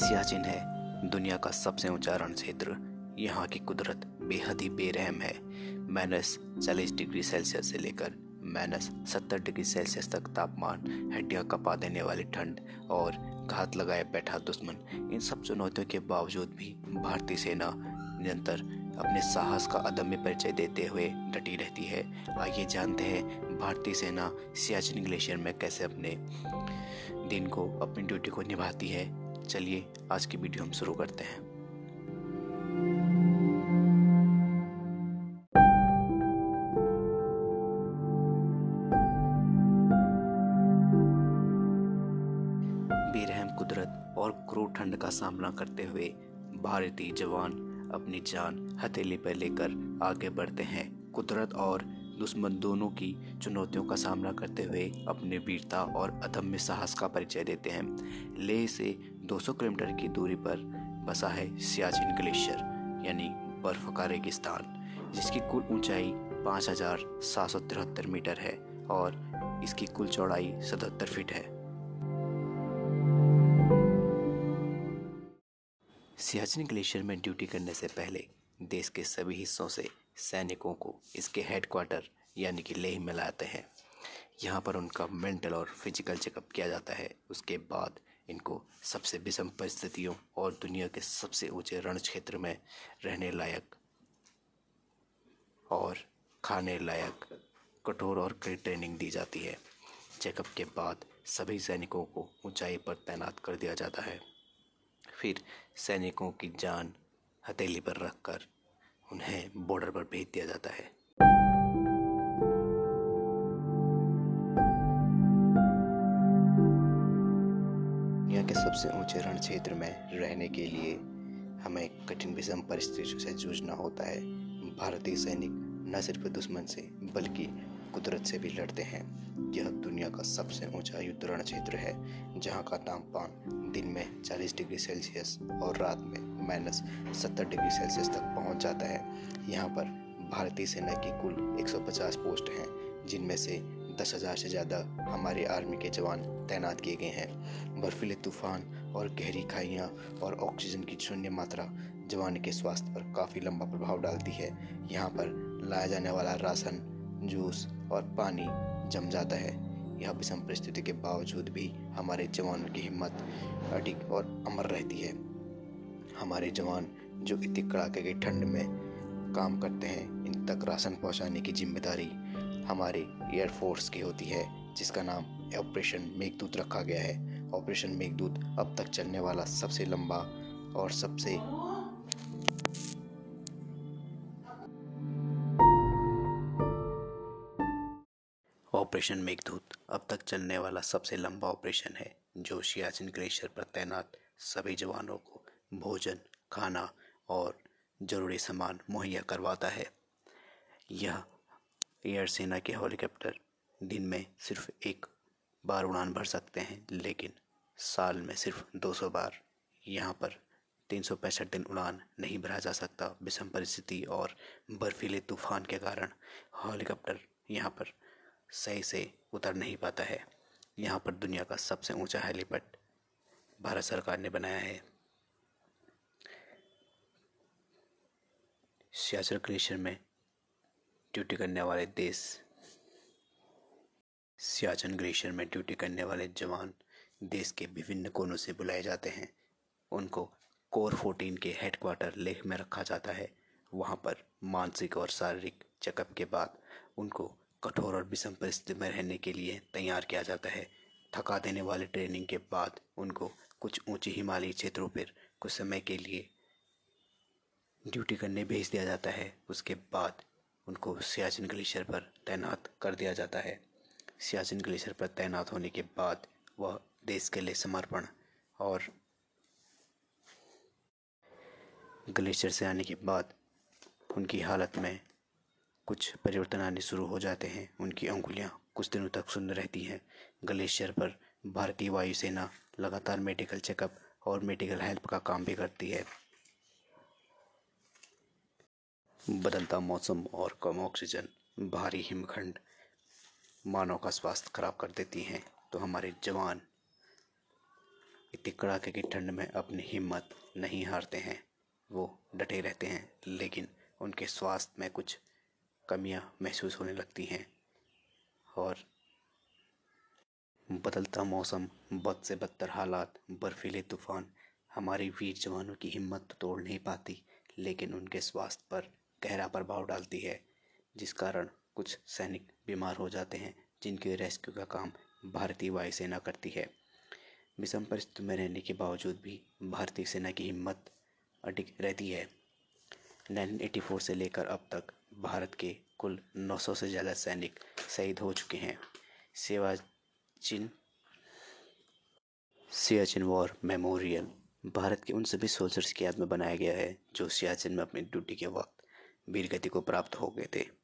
सियाचिन है। दुनिया का सबसे ऊँचा रण क्षेत्र यहाँ की कुदरत बेहद ही बेरहम है। माइनस चालीस डिग्री सेल्सियस से लेकर माइनस सत्तर डिग्री सेल्सियस तक तापमान, हड्डियाँ कपा देने वाली ठंड और घात लगाए बैठा दुश्मन, इन सब चुनौतियों के बावजूद भी भारतीय सेना निरंतर अपने साहस का अदम्य परिचय देते हुए डटी रहती है। आइए जानते हैं भारतीय सेना सियाचिन ग्लेशियर में कैसे अपने दिन को, अपनी ड्यूटी को निभाती है। चलिए, आज की वीडियो हम शुरू करते हैं। बेरहम कुदरत और क्रूर ठंड का सामना करते हुए भारतीय जवान अपनी जान हथेली पर लेकर आगे बढ़ते हैं। कुदरत और दुश्मन दोनों की चुनौतियों का सामना करते हुए अपने वीरता और अदम्य साहस का परिचय देते हैं। लेह से 200 किलोमीटर की दूरी पर बसा है सियाचिन ग्लेशियर, यानी बर्फ़ का रेगिस्तान, जिसकी कुल ऊंचाई पाँच हज़ार सात सौ तिहत्तर मीटर है और इसकी कुल चौड़ाई सतहत्तर फीट है। सियाचिन ग्लेशियर में ड्यूटी करने से पहले देश के सभी हिस्सों से सैनिकों को इसके हेडक्वार्टर, यानी कि लेह में लाते हैं। यहाँ पर उनका मेंटल और फ़िज़िकल चेकअप किया जाता है। उसके बाद इनको सबसे विषम परिस्थितियों और दुनिया के सबसे ऊँचे रण क्षेत्र में रहने लायक और खाने लायक, कठोर और कड़ी ट्रेनिंग दी जाती है। चेकअप के बाद सभी सैनिकों को ऊंचाई पर तैनात कर दिया जाता है। फिर सैनिकों की जान हथेली पर रखकर उन्हें बॉर्डर पर भेज दिया जाता है। के सबसे ऊँचे रण क्षेत्र में रहने के लिए हमें कठिन विषम परिस्थितियों से जूझना होता है। भारतीय सैनिक न सिर्फ़ दुश्मन से, बल्कि कुदरत से भी लड़ते हैं। यह दुनिया का सबसे ऊँचा युद्ध रण क्षेत्र है, जहाँ का तापमान दिन में 40 डिग्री सेल्सियस और रात में माइनस सत्तर डिग्री सेल्सियस तक पहुँच जाता है। यहाँ पर भारतीय सेना की कुल 150 पोस्ट हैं, जिनमें से दस हज़ार से ज़्यादा हमारे आर्मी के जवान तैनात किए गए हैं। बर्फीले तूफ़ान और गहरी खाइयाँ और ऑक्सीजन की शून्य मात्रा जवान के स्वास्थ्य पर काफ़ी लंबा प्रभाव डालती है। यहाँ पर लाया जाने वाला राशन, जूस और पानी जम जाता है। यह विषम परिस्थिति के बावजूद भी हमारे जवानों की हिम्मत अडिग और अमर रहती है। हमारे जवान जो इतनी कड़ाके की ठंड में काम करते हैं, इन तक राशन पहुँचाने की ज़िम्मेदारी हमारे एयरफोर्स की होती है, जिसका नाम ऑपरेशन मेघदूत रखा गया है। ऑपरेशन मेघदूत अब तक चलने वाला सबसे लंबा और सबसे ऑपरेशन मेघदूत अब तक चलने वाला सबसे लंबा ऑपरेशन है, जो सियाचिन ग्लेशियर पर तैनात सभी जवानों को भोजन, खाना और ज़रूरी सामान मुहैया करवाता है। यह एयर सेना के हेलीकॉप्टर दिन में सिर्फ़ एक बार उड़ान भर सकते हैं, लेकिन साल में सिर्फ़ 200 बार यहाँ पर तीन सौ पैंसठ दिन उड़ान नहीं भरा जा सकता। विषम परिस्थिति और बर्फीले तूफ़ान के कारण हेलीकॉप्टर यहाँ पर सही से उतर नहीं पाता है। यहाँ पर दुनिया का सबसे ऊँचा हेलीपैड भारत सरकार ने बनाया है। सियाचल ग्लेशियर में ड्यूटी करने वाले देश। सियाचन ग्लेशियर में ड्यूटी करने वाले जवान देश के विभिन्न कोनों से बुलाए जाते हैं। उनको कोर 14 के हेडक्वार्टर लेह में रखा जाता है। वहाँ पर मानसिक और शारीरिक चेकअप के बाद उनको कठोर और विषम परिस्थिति में रहने के लिए तैयार किया जाता है। थका देने वाली ट्रेनिंग के बाद उनको कुछ ऊँची हिमालयी क्षेत्रों पर कुछ समय के लिए ड्यूटी करने भेज दिया जाता है। उसके बाद उनको सियाचिन ग्लेशियर पर तैनात कर दिया जाता है। सियाचिन ग्लेशियर पर तैनात होने के बाद वह देश के लिए समर्पण और ग्लेशियर से आने के बाद उनकी हालत में कुछ परिवर्तन आने शुरू हो जाते हैं। उनकी अंगुलियाँ कुछ दिनों तक सुन्न रहती हैं। ग्लेशियर पर भारतीय वायुसेना लगातार मेडिकल चेकअप और मेडिकल हेल्प का काम भी करती है। बदलता मौसम और कम ऑक्सीजन भारी हिमखंड मानव का स्वास्थ्य खराब कर देती हैं। तो हमारे जवान इतनी कड़ाके की ठंड में अपनी हिम्मत नहीं हारते हैं। वो डटे रहते हैं, लेकिन उनके स्वास्थ्य में कुछ कमियाँ महसूस होने लगती हैं। और बदलता मौसम, बद से बदतर हालात, बर्फीले तूफ़ान, हमारे वीर जवानों की हिम्मत तो तोड़ नहीं पाती, लेकिन उनके स्वास्थ्य पर गहरा प्रभाव डालती है, जिस कारण कुछ सैनिक बीमार हो जाते हैं, जिनके रेस्क्यू का काम भारतीय वायुसेना करती है। विषम परिस्थिति में रहने के बावजूद भी भारतीय सेना की हिम्मत अडिग रहती है। 1984 से लेकर अब तक भारत के कुल 900 से ज़्यादा सैनिक शहीद हो चुके हैं। सेवा चिन्ह सियाचिन वॉर मेमोरियल भारत के उन सभी सोल्जर्स की याद में बनाया गया है, जो सियाचिन में अपनी ड्यूटी के वक्त वीरगति को प्राप्त हो गए थे।